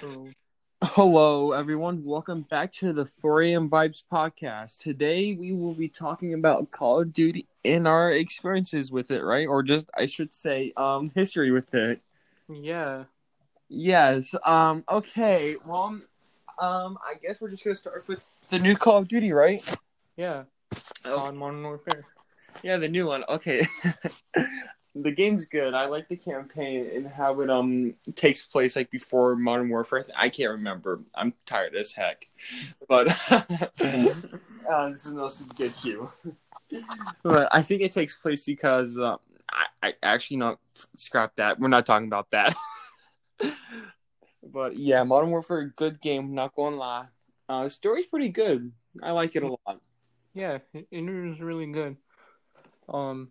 So, Hello, everyone. Welcome back to the 4am Vibes podcast. Today, we will be talking about Call of Duty and our experiences with it, right? Or just, I should say, um, history with it. yeah, Yes. Um. Okay. Well, um, I guess we're just gonna start with the new Call of Duty, right? yeah, on Modern Warfare. Yeah, the new one. Okay. the game's good. I like the campaign and how it um takes place like before Modern Warfare. I can't remember. I'm tired as heck. But uh, this is supposed to get you. but I think it takes place because uh, I, I actually not scrap that. We're not talking about that. but yeah, Modern Warfare, a good game. Not gonna lie. Uh, the story's pretty good. I like it a lot. Yeah, it, it was really good. Um,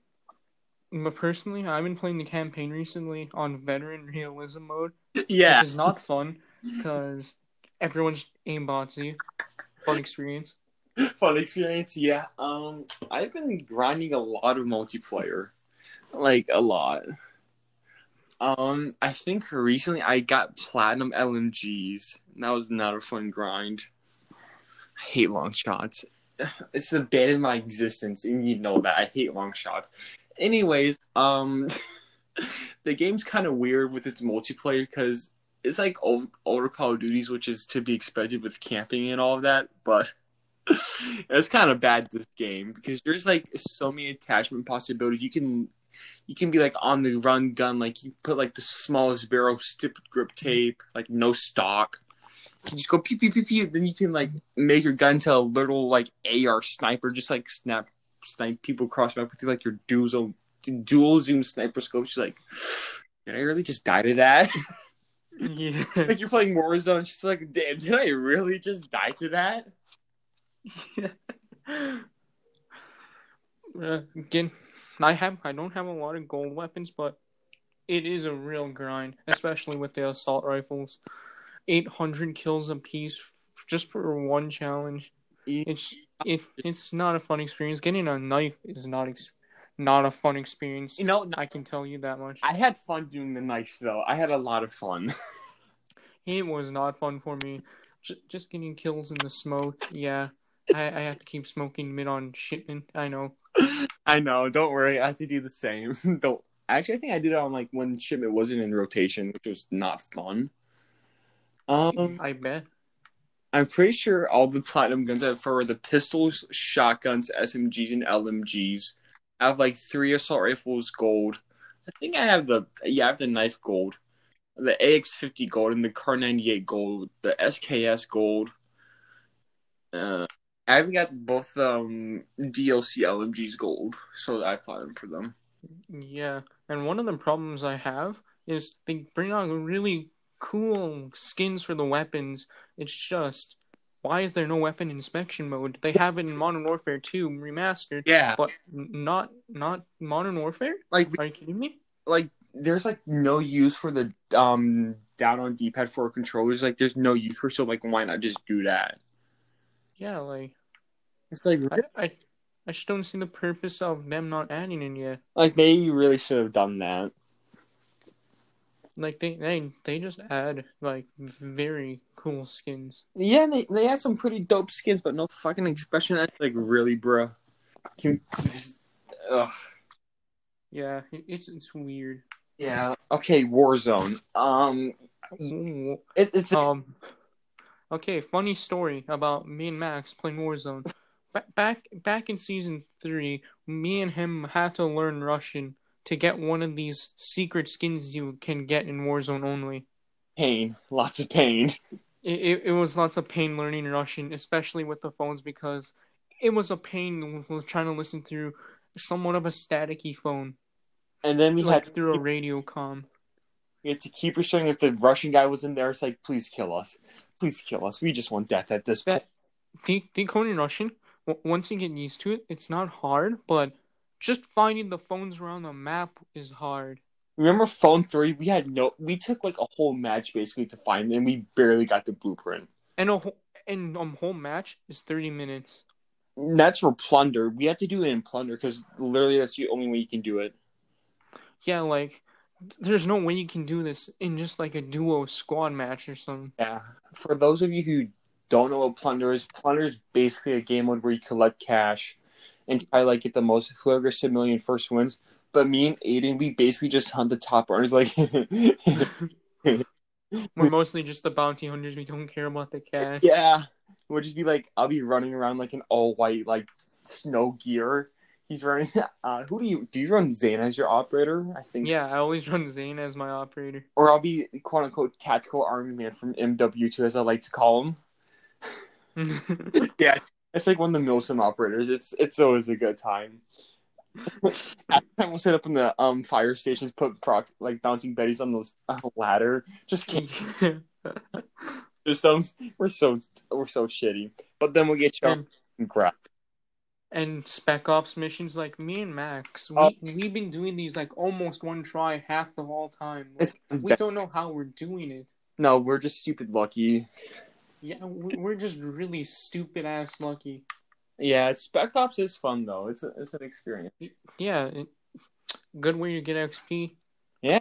but personally, I've been playing the campaign recently on veteran realism mode, Yeah, which is not fun because everyone's aimbots you. Fun experience. fun experience. Yeah. Um, I've been grinding a lot of multiplayer, like a lot. Um, I think recently I got platinum LMGs. And that was not a fun grind. I hate long shots. It's the bane of my existence, and you know that I hate long shots. Anyways, um, the game's kind of weird with its multiplayer because it's like old older Call of Duties, which is to be expected with camping and all of that, but it's kind of bad this game because there's like so many attachment possibilities. You can you can be like on the run gun, like you put like the smallest barrel, stupid grip tape, like no stock. You just go pew pew pew pew. Then you can like make your gun to a little like AR sniper, just like snap snipe people across map with like your dual zoom dual zoom sniper scope. She's like, did I really just die to that? Yeah. like you're playing Warzone. She's like, damn, did I really just die to that? Uh, again, I have I don't have a lot of gold weapons, but it is a real grind, especially with the assault rifles. Eight hundred kills a piece just for one challenge. It's it, it's not a fun experience. Getting a knife is not ex- not a fun experience. You know, I can tell you that much. I had fun doing the knife though. I had a lot of fun. It was not fun for me. J- just getting kills in the smoke. Yeah, I I have to keep smoking mid on shipment. I know. I know. Don't worry. I had to do the same. don't. Actually, I think I did it on like when shipment wasn't in rotation, which was not fun. Um, I bet. I'm pretty sure all the platinum guns I have for the pistols, shotguns, SMGs, and LMGs. I have like three assault rifles gold. I think I have the yeah, I have the knife gold, the AX50 gold, and the Kar 98 gold, the SKS gold. Uh, I haven't got both um DLC LMGs gold, so I platinum for them. Yeah, and one of the problems I have is they bring out really cool skins for the weapons. It's just why is there no weapon inspection mode? They have it in Modern Warfare 2 remastered, Yeah, but not not Modern Warfare. like Are you kidding me? like there's like no use for the um down on D-pad for controllers. Like there's no use for so like why not just do that? Yeah, like It's like I I, I just don't see the purpose of them not adding it yet. like they really should have done that. Like they they they just add like very cool skins. Yeah, they they had some pretty dope skins, but no fucking expression. That's like really, bruh. Can ugh. Yeah, it's it's weird. Yeah. Okay, Warzone. Um, it, it's Um. Okay, funny story about me and Max playing Warzone. Ba- back back in season three, me and him had to learn Russian to get one of these secret skins you can get in Warzone only. pain, lots of pain. It, it, it was lots of pain learning Russian, especially with the phones, because it was a pain trying to listen through somewhat of a staticky phone, And then we like had through a radio com. we had to keep restraining if the Russian guy was in there. It's like, please kill us, please kill us. We just want death at this point. That de- decoding Russian. w- Once you get used to it, it's not hard, but just finding the phones around the map is hard. Remember phone three? We had no. We took like a whole match basically to find, and we barely got the blueprint. And a whole and um whole match is thirty minutes. That's for plunder. We had to do it in plunder because literally that's the only way you can do it. Yeah, like There's no way you can do this in just like a duo squad match or something. Yeah. For those of you who don't know what Plunder is, Plunder is basically a game mode where you collect cash and try like get the most whoever gets a million first wins. But me and Aiden, we basically just hunt the top runners. Like, We're mostly just the bounty hunters. We don't care about the cash. yeah, we'll just be like, I'll be running around like an all white like snow gear. He's running. Uh, who do you do? You run Zane as your operator? I think. so. Yeah, I always run Zane as my operator. Or I'll be quote unquote tactical army man from MW2 as I like to call him. Yeah, it's like one of the Milsim operators. It's it's always a good time. Time we'll set up in the um fire stations, put proc like bouncing betties on the uh, ladder. Just kidding. systems. We're so we're so shitty. But then we'll get you and, and grab. and Spec Ops missions, like me and Max, we Oh. we've been doing these like almost one try half the whole time. Like, we don't know how we're doing it. no, we're just stupid lucky. Yeah, we- we're just really stupid ass lucky. Yeah, Spec Ops is fun though. It's a, it's an experience. Yeah, it, good way to get XP. Yeah.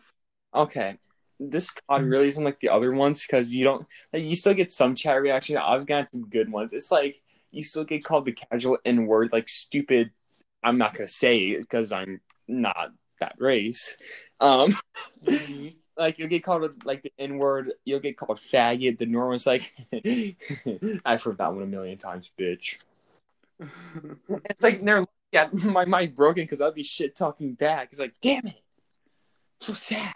Okay, this COD really isn't like the other ones because you don't like, you still get some chat reaction. I've got some good ones. It's like you still get called the casual N word, like stupid. I'm not gonna say because I'm not that race. Um, like you'll get called like the N word. You'll get called faggot. The normal is like, I've heard that one a million times, bitch. It's like they're yeah, my mind broken because I'd be shit talking back. It's like, damn it, so sad.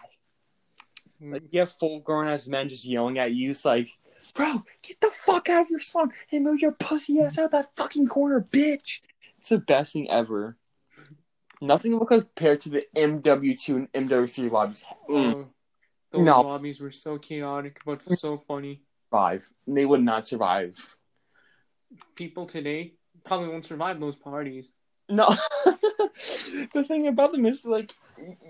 Like you have full grown ass men just yelling at you. It's like, bro, get the fuck out of your spawn and move your pussy ass out that fucking corner, bitch. It's the best thing ever. Nothing will compare to the MW2 and MW3 lobbies. Mm, Oh, those No. lobbies were so chaotic, but so funny. survive. They would not survive. People today probably won't survive those parties. No. the thing about them is like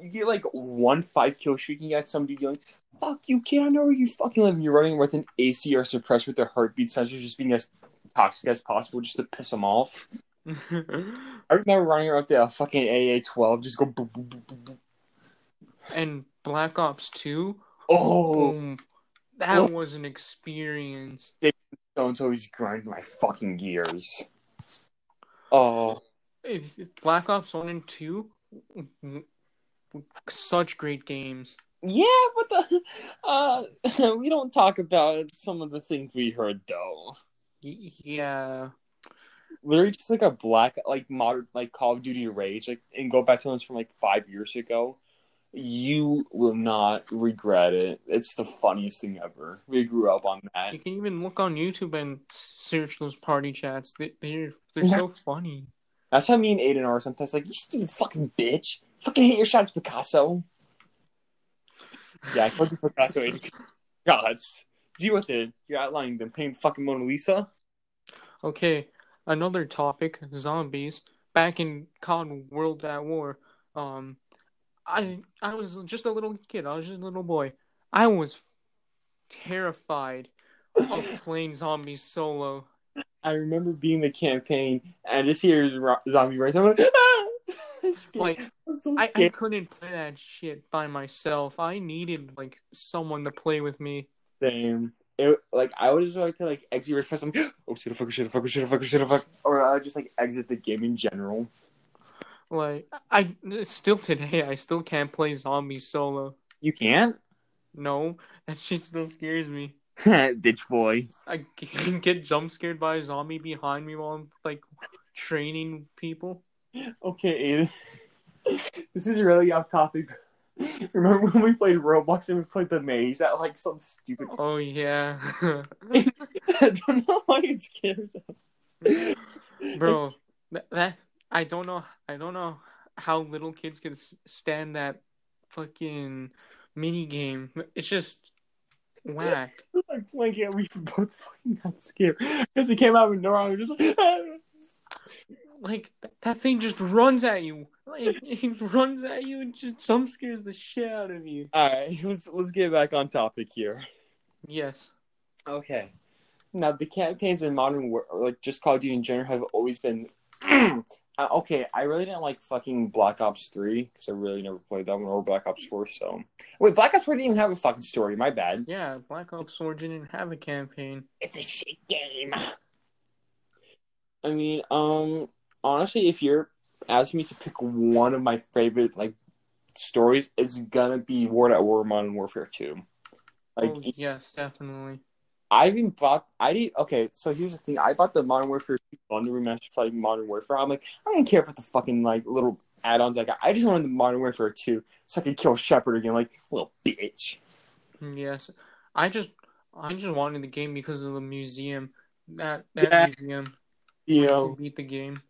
you get like one five kill streak, and you got somebody yelling, "Fuck you, kid! I know where you fucking live." And you're running with an ACR suppressed with their heartbeat sensor, just being as toxic as possible, just to piss them off. I remember running around the fucking AA twelve, just go boop boop boop boop. boop. And Black Ops 2, Oh, boom. That was an experience. Stone's always grind my fucking gears. Oh, It's- Black Ops 1 and 2, such great games. yeah, but the uh, we don't talk about some of the things we heard though. Yeah. literally just like a black like modern like Call of Duty Rage like and go back to ones from like five years ago. You will not regret it. It's the funniest thing ever. We grew up on that. You can even look on YouTube and search those party chats. They, they're they're so funny. That's how me and Aiden are sometimes. Like you stupid fucking bitch. Fucking hit your shots, Picasso. Yeah, I called you Picasso. Aiden. Gods, deal with it. You're outlining them painting fucking Mona Lisa. Okay, another topic: zombies. Back in COD World at War, um, I I was just a little kid. I was just a little boy. I was terrified of playing zombie solo. I remember being the campaign and just hear ro- zombie race. I'm like, ah! Like I'm so I, I couldn't play that shit by myself. I needed like someone to play with me. Same. It, like I would just like to like exit first. I'm oh shit, fuck, shit, fuck, shit, fuck, shit, fuck, or I would just like exit the game in general. Like I still today, I still can't play zombies solo. You can't, No, that shit still scares me. ditch boy. I can get jump scared by a zombie behind me while I'm like training people. Okay, Aiden. this is really off topic. Remember when we played Roblox and we played the maze at like some stupid? Oh yeah, I don't know why it scares us. bro. That, that I don't know. I don't know how little kids could s- stand that fucking mini game. It's just whack. like playing it, we were both fucking not scared because it came out with nowhere. I just like. Like that thing just runs at you. Like it runs at you and just jump scares the shit out of you. all right, let's let's get back on topic here. Yes. Okay. Now the campaigns in modern war, like just Call of Duty in general, have always been uh, okay, I really didn't like fucking Black Ops Three because I really never played that one or Black Ops Four. So wait, Black Ops Four didn't even have a fucking story. My bad. Yeah, Black Ops 4 didn't have a campaign. It's a shit game. I mean, um, honestly, if you're asking me to pick one of my favorite like stories, it's gonna be War at War Modern Warfare Two. Like, oh, yes, definitely. I even bought. I did. Okay, so here's the thing. I bought the Modern Warfare 2 bundle remastered for like Modern Warfare. I'm like, I don't care about the fucking like little add-ons I got. I just wanted the Modern Warfare 2 so I could kill Shepard again. Like, little bitch. Mm, yes, I just, I just wanted the game because of the museum. That that Yeah. museum. You once know, you beat the game.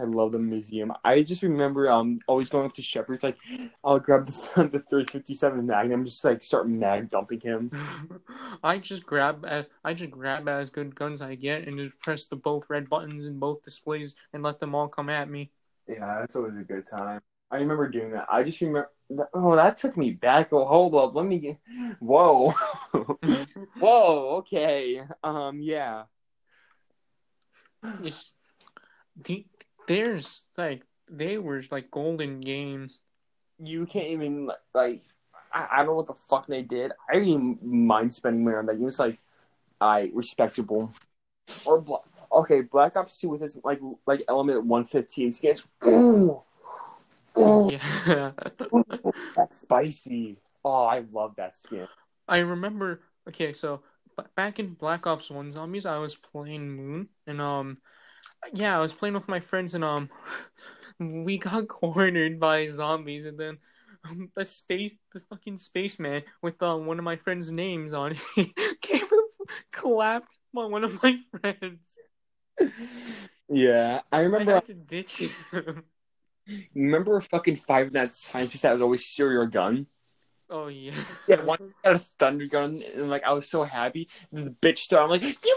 I love the museum. I just remember um always going up to Shepard's like, I'll grab the the 357 Magnum, just like start mag dumping him. I just grab, a- I just grab as good guns I get and just press the both red buttons in both displays and let them all come at me. Yeah, that's always a good time. I remember doing that. I just remember. Oh, that took me back. Oh, hold up. Let me get. Whoa. Whoa. Okay. Um. Yeah. The- there's like they were like golden games. You can't even like. I, I don't know what the fuck they did. I didn't even mind spending money on that. It was like, I respectable. Or Bla- okay, Black Ops Two with this like like element one fifteen skins. Ooh. Ooh, Yeah. that's spicy. Oh, I love that skin. I remember. Okay, so b- back in Black Ops One Zombies, I was playing Moon, and um, yeah, I was playing with my friends, and um, we got cornered by zombies, and then um, the space, the fucking spaceman with um one of my friends' names on it came and clapped by one of my friends. Yeah, I I remember. had to ditch him. Remember a fucking Five Nights scientist that would always steal your gun? Oh yeah. Yeah, once I got a thunder gun, and like I was so happy. The bitch started. I'm like, you!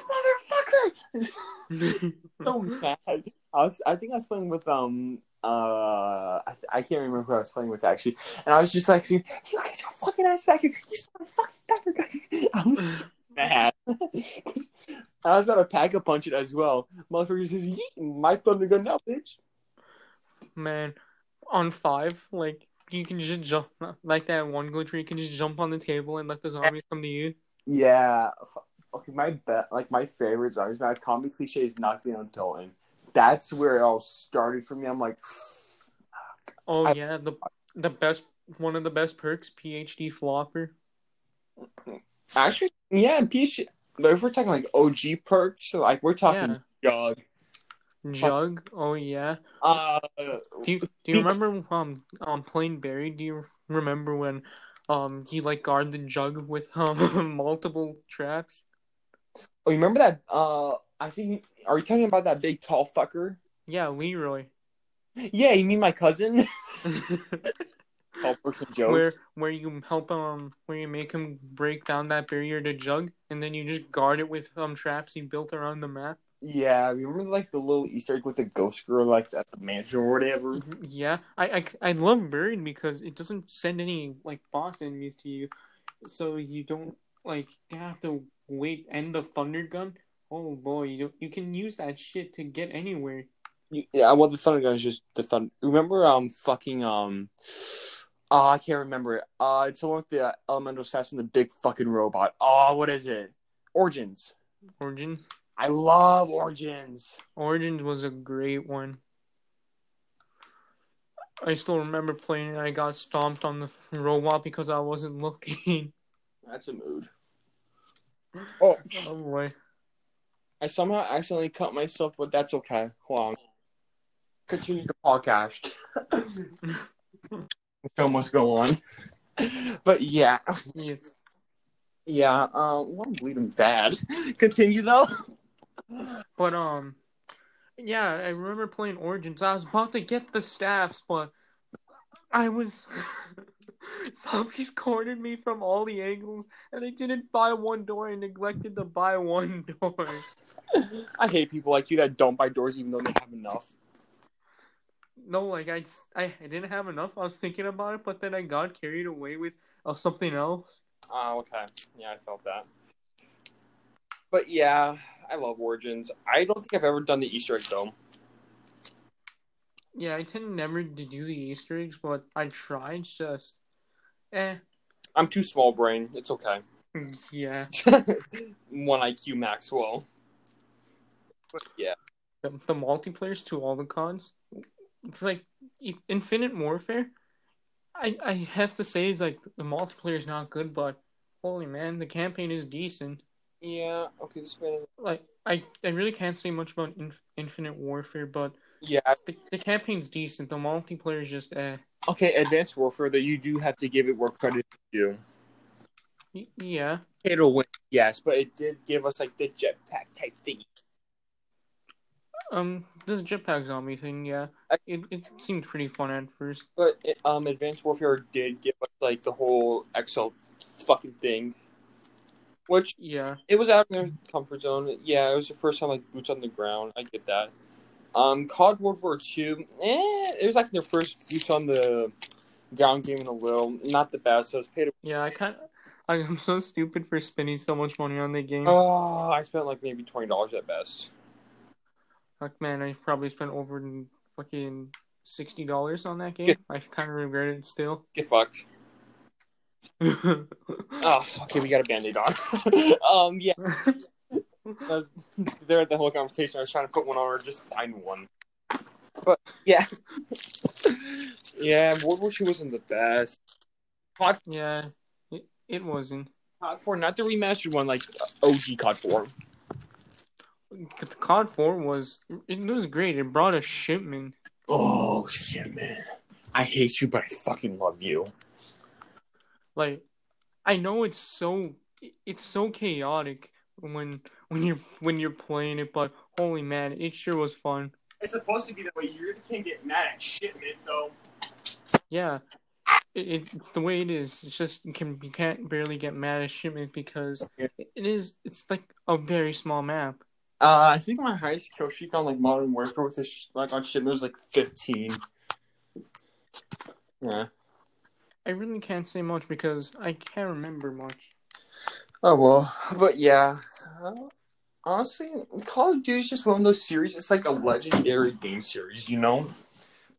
so mad. I was. I think I was playing with um. Uh, I, I can't remember who I was playing with actually, and I was just like, "You get your fucking ass back here! You stole fucking gun!" I was so mad. I was about to pack a punch it as well. Motherfucker says, "Yeet, my thunder gun now, bitch." Man, on five, like you can just jump like that one glitch where you can just jump on the table and let the zombies come to you. Yeah. Okay, my bet, like my favorite zombies now, comedy cliche is not being on Dalton. That's where it all started for me. I'm like, Oh I- yeah, the the best one of the best perks, PhD flopper. actually, yeah, Peach. But if we're talking like OG perks, so like we're talking Jug. Jug. Oh yeah. Uh, Do you do you remember um um playing Buried? Do you remember when um he like guarded the jug with um multiple traps? Oh, you remember that? Uh, I think. Are you talking about that big tall fucker? Yeah, Leroy. Yeah, you mean my cousin? Tall person joke. where where you help um where you make him break down that barrier to jug and then you just guard it with um traps you built around the map. Yeah, remember like the little Easter egg with the ghost girl, like at the mansion or whatever. Yeah, I I, I love Buried because it doesn't send any like boss enemies to you, so you don't like have to wait and the thunder gun. Oh boy, you you can use that shit to get anywhere. Yeah, well, the thunder gun is just the thunder. Remember, um, fucking, um, oh, I can't remember it. Uh, it's the one with the elemental assassin, the big fucking robot. Oh, what is it? Origins. Origins. I love Origins. Origins was a great one. I still remember playing it. I got stomped on the robot because I wasn't looking. That's a mood. Oh, oh boy. I somehow accidentally cut myself, but that's okay. Hold on. Continue the podcast. The show must go on. But yeah, Yeah. yeah. Um, well, I'm bleeding bad. Continue though. But um, yeah, I remember playing Origins. I was about to get the staffs, but I was zombies cornered me from all the angles, and I didn't buy one door. I neglected to buy one door. I hate people like you that don't buy doors even though they have enough. No, like I, I, I didn't have enough. I was thinking about it, but then I got carried away with uh, something else. Oh, okay. Yeah, I felt that. But yeah, I love Origins. I don't think I've ever done the Easter egg though. Yeah, I tend never to do the Easter eggs, but I try. It's just, eh, I'm too small brain. It's okay. yeah. One IQ Maxwell. But yeah. The, the multiplayers to all the CODs, it's like Infinite Warfare. I I have to say, it's like the multiplayer is not good, but holy man, the campaign is decent. Yeah. Okay. This man. Like I I really can't say much about Inf- Infinite Warfare, but Yeah. the, the campaign's decent. The multiplayer is just eh. Okay. Advanced Warfare. That you do have to give it where credit is due. Yeah. It'll win. Yes, but it did give us like the jetpack type thing. Um, this jetpack zombie thing, yeah, it it seemed pretty fun at first. But it, um, Advanced Warfare did give us like the whole Excel fucking thing, which Yeah, it was out of their comfort zone. Yeah, it was the first time like boots on the ground. I get that. Um, COD World War Two, eh, it was like their first boots on the ground game in a little. Not the best. So it was paid. yeah, I kind of. I'm so stupid for spending so much money on the game. Oh, I spent like maybe twenty dollars at best. Fuck, man, I probably spent over fucking sixty dollars on that game. Get- I kind of regret it still. Get fucked. Oh, okay, we got a band-aid on. um, yeah, was there at the whole conversation. I was trying to put one on or just find one. But yeah, yeah, World War II wasn't the best. COD, yeah, it, it wasn't. COD 4, not the remastered one, like OG COD 4. But the COD Four was it was great. It brought a shipment. Oh shit, man! I hate you, but I fucking love you. Like, I know it's so it's so chaotic when when you're when you're playing it, but holy man, it sure was fun. It's supposed to be that way. You really can't get mad at shit shipment, though. Yeah, it, it's the way it is. It's just you can you can't barely get mad at shipment because it, it is it's like a very small map. Uh, I think my highest kill streak on like Modern Warfare with a sh- like on shipment was like fifteen. Yeah. I really can't say much because I can't remember much. Oh well, but yeah. Honestly, Call of Duty is just one of those series. It's like a legendary game series, you know.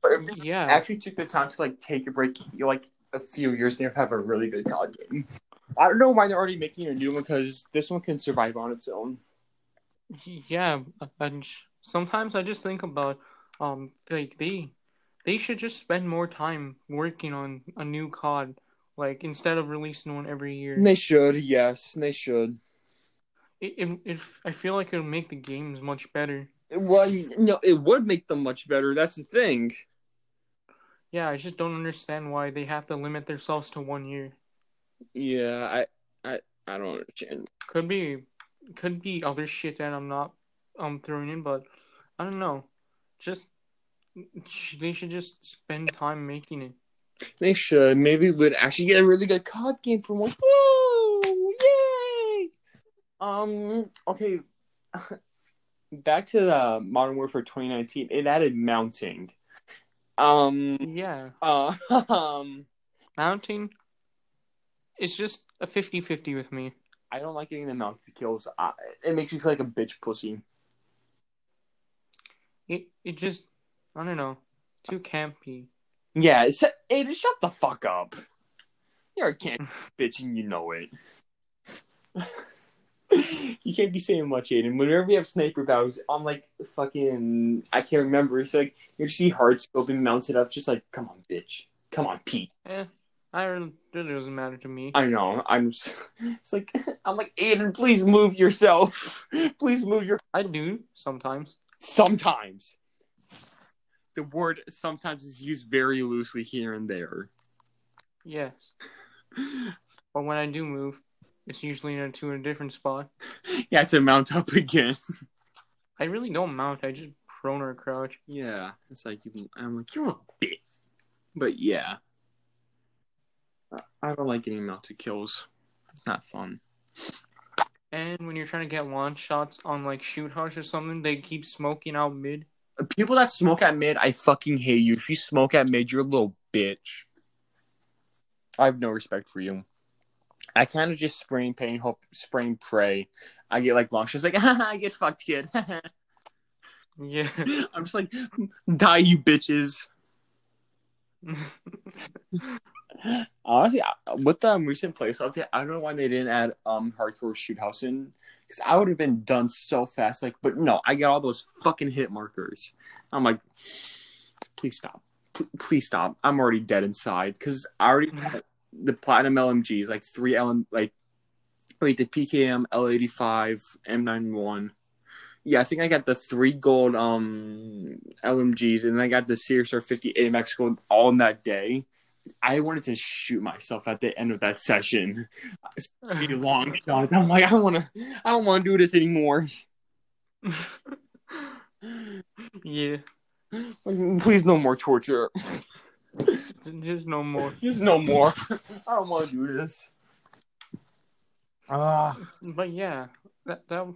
But if you Yeah, actually took the time to like take a break, you like a few years, they have a really good COD game. I don't know why they're already making a new one because this one can survive on its own. yeah. And sometimes I just think about um like they they should just spend more time working on a new COD, like instead of releasing one every year. They should, yes, they should. It, it, it I feel like it'll make the games much better. Well, no, it would make them much better. That's the thing. Yeah, I just don't understand why they have to limit themselves to one year. Yeah, I, I, I don't understand. Could be, could be other shit that I'm not um throwing in, but I don't know. Just they should just spend time making it. They should. Maybe we'd actually get a really good COD game from one. Um. Okay. Back to the Modern Warfare 2019. It added mounting. Um. Yeah, Uh. Um. mounting. It's just a 50-50 with me. I don't like getting the mounted kills. I, it makes me feel like a bitch pussy. It it just I don't know, too campy. Yeah. It's, shut the fuck up. You're a can't bitch and you know it. you can't be saying much, Aiden. Whenever we have sniper battles, I'm like fucking. I can't remember. It's like you just see hard scoping mounted up. Just like, come on, bitch. Come on, Pete. Eh, I don't. really doesn't matter to me. I know. I'm. It's like I'm like Aiden. Please move yourself. Please move your. I do sometimes. Sometimes. The word sometimes is used very loosely here and there. Yes, but when I do move, it's usually in a, to a different spot. yeah, to mount up again. I really don't mount. I just prone or crouch. Yeah, it's like you. I'm like you're a bitch, but yeah, I- I don't like getting mounted kills. It's not fun. And when you're trying to get long shots on like shoot house or something, they keep smoking out mid. People that smoke at mid, I fucking hate you. If you smoke at mid, you're a little bitch. I have no respect for you. I kind of just spray and hope spray and pray. I get like long shots, like I get fucked, kid. Yeah. I'm just like, die, you bitches. Honestly, with the um, recent place update, I don't know why they didn't add um hardcore shoot house in because I would have been done so fast. Like, but no, I got all those fucking hit markers. I'm like, please stop, P- please stop. I'm already dead inside because I already the platinum LMGs, like three LM, like wait, the PKM L85 M91. Yeah, I think I got the three gold um LMGs, and I got the CXR 50 AMX gold all in that day. I wanted to shoot myself at the end of that session. Be long shots. I'm like, I don't want to. I don't want to do this anymore. yeah. Please, no more torture. Just no more. Just no more. I don't want to do this. Ah. But yeah, that that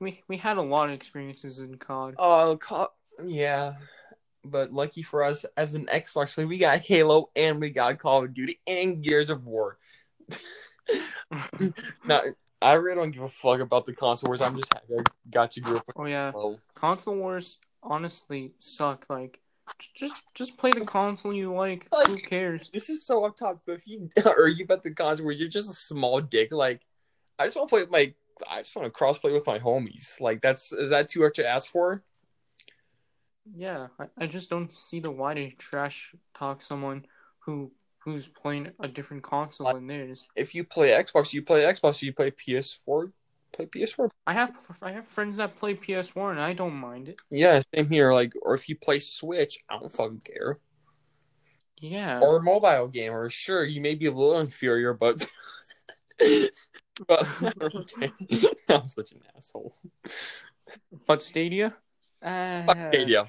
we we had a lot of experiences in COD. Oh, COD. yeah. But lucky for us, as an Xbox fan, we got Halo and we got Call of Duty and Gears of War. now, I really don't give a fuck about the console wars. I'm just happy I got you. oh yeah, console wars honestly suck. Like, just just play the console you like. Who cares? This is so up top, but if you argue about the console where you're just a small dick, like I just want to play with my, I just want to crossplay with my homies. Like that's is that too much to ask for? Yeah, I, I just don't see the why to trash talk someone who who's playing a different console than theirs. If you play Xbox, you play Xbox. You play PS4, play PS4. I have I have friends that play PS4 and I don't mind it. Yeah, same here. Like, or if you play Switch, I don't fucking care. Yeah. Or a mobile gamer, sure, you may be a little inferior, but. but okay. I'm such an asshole. But Stadia? Uh, Fuck Stadia.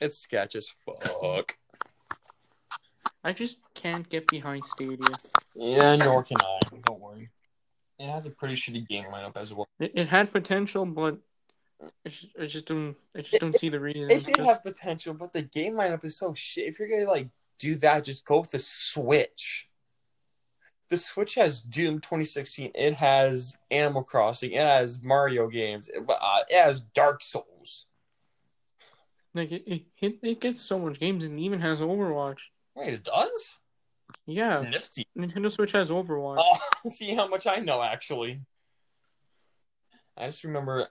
It's sketch as fuck. I just can't get behind Stadia. Yeah, nor can I. Don't worry. It has a pretty shitty game lineup as well. It, it had potential, but I just, I just don't I just don't see the reason. It did have potential, but the game lineup is so shit. If you're gonna like do that, just go with the Switch. The Switch has Doom 2016. It has Animal Crossing. It has Mario games. It, uh, it has Dark Souls. Like it, it, it, it gets so much games and even has Overwatch. Wait, it does? Yeah, Nifty. Nintendo Switch has Overwatch. Oh, see how much I know actually. I just remember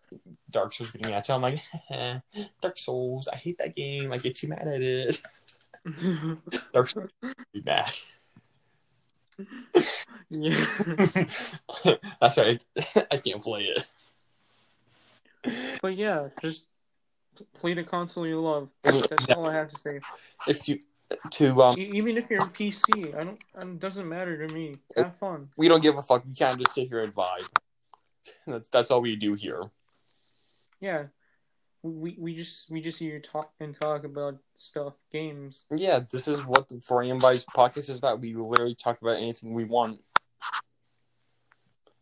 Dark Souls getting at I'm like, Dark Souls. I hate that game. I get too mad at it. Dark Souls. Be mad. yeah. That's right. I can't play it. But yeah, just play the console you love. That's all I have to say. If you to um, Even if you're on PC, I don't. It doesn't matter to me. Have fun. we don't give a fuck. We can't just sit here and vibe. That's that's all we do here. Yeah. We we just we just hear talk and talk about stuff, games. Yeah, this is what the For Vice podcast is about. We literally talk about anything we want.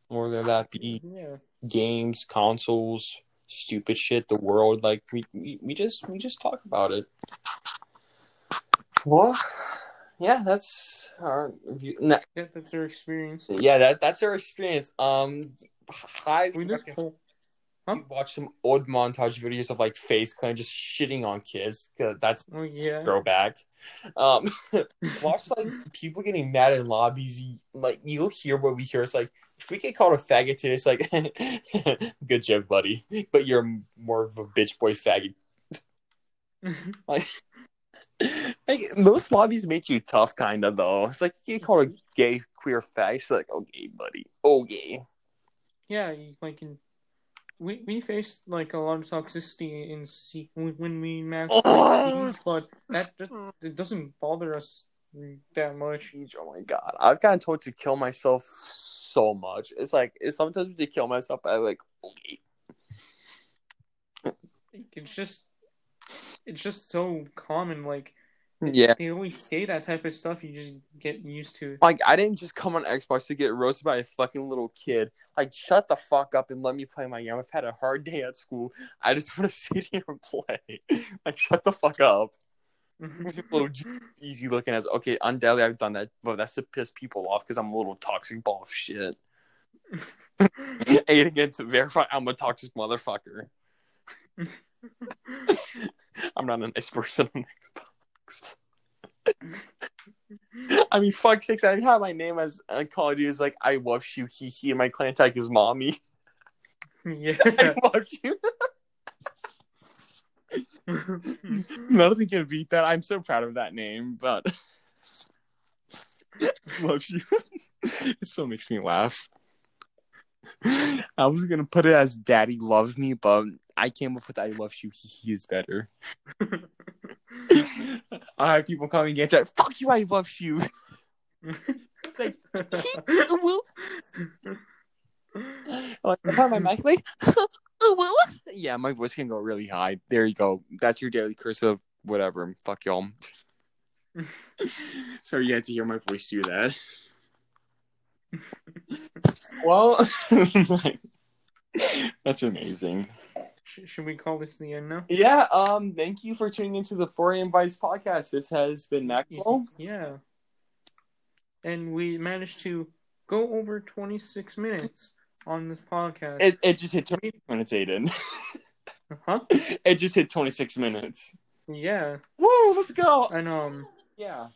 Whether that be Yeah. games, consoles, stupid shit, the world, like we, we, we just we just talk about it. Well, yeah, that's our review. No, Yeah, that's their experience. yeah, that that's our experience. Um, hi, We we watched some old montage videos of like FaZe Clan just shitting on kids. 'cause That's Oh yeah. throwback. Um, watch like people getting mad in lobbies. You, like you'll hear what we hear. It's like if we get called a faggot today, it's like good joke, buddy. But you're more of a bitch boy faggot. Like, like those lobbies make you tough, kind of though. It's like you get called a gay queer fag. It's like okay, buddy, okay. yeah, you, like in, we we faced like a lot of toxicity in C when, we matched Oh. Siege, but that, that it doesn't bother us that much. Oh my god, I've gotten told to kill myself so much. It's like it's sometimes to kill myself. I like okay. It's just it's just so common. Like Yeah. they always say that type of stuff. You just get used to. Like I didn't just come on Xbox to get roasted by a fucking little kid. Like shut the fuck up and let me play my game. I've had a hard day at school. I just want to sit here and play. Like shut the fuck up. Mm-hmm. little Easy looking as okay. Undoubtedly, I've done that, but that's to piss people off because I'm a little toxic ball of shit. Aiding it to verify I'm a toxic motherfucker. I'm not a nice person on Xbox. I mean, fuck sakes, I have my name as uh, Call of Duty is like I love you, hee hee, and my clan tag is mommy. yeah. I love you. Nothing can beat that. I'm so proud of that name, but love you. it still makes me laugh. I was gonna put it as Daddy loves me, but I came up with I love you. He, he is better. I have people calling me Gantry. Fuck you, I love you. like, like, I have my mic like, yeah, my voice can go really high. There you go. That's your daily curse of whatever. Fuck y'all. Sorry you had to hear my voice do that. well, that's amazing. Sh- should we call this the end now? Yeah, um, thank you for tuning into the 4 AM Vibes podcast. This has been Maxwell. Yeah. And we managed to go over 26 minutes on this podcast. It, it just hit 26 minutes, Aiden. huh? It just hit 26 minutes. Yeah. Woo, let's go. And um Yeah.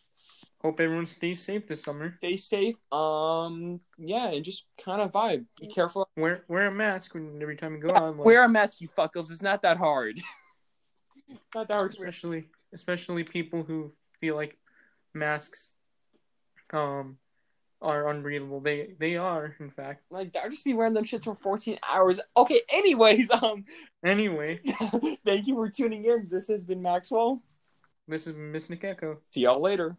Hope everyone stays safe this summer. Stay safe. Um, yeah, and just kind of vibe. Be careful. Wear wear a mask when, every time you go out. like, Wear a mask, you fuckers. It's not that hard. not that hard. especially especially people who feel like masks um are unbreathable. They they are, in fact. Like, I'll just be wearing them shits for 14 hours. Okay, anyways, um, Anyway, thank you for tuning in. This has been Maxwell. this is Miss Nick Echo. See y'all later.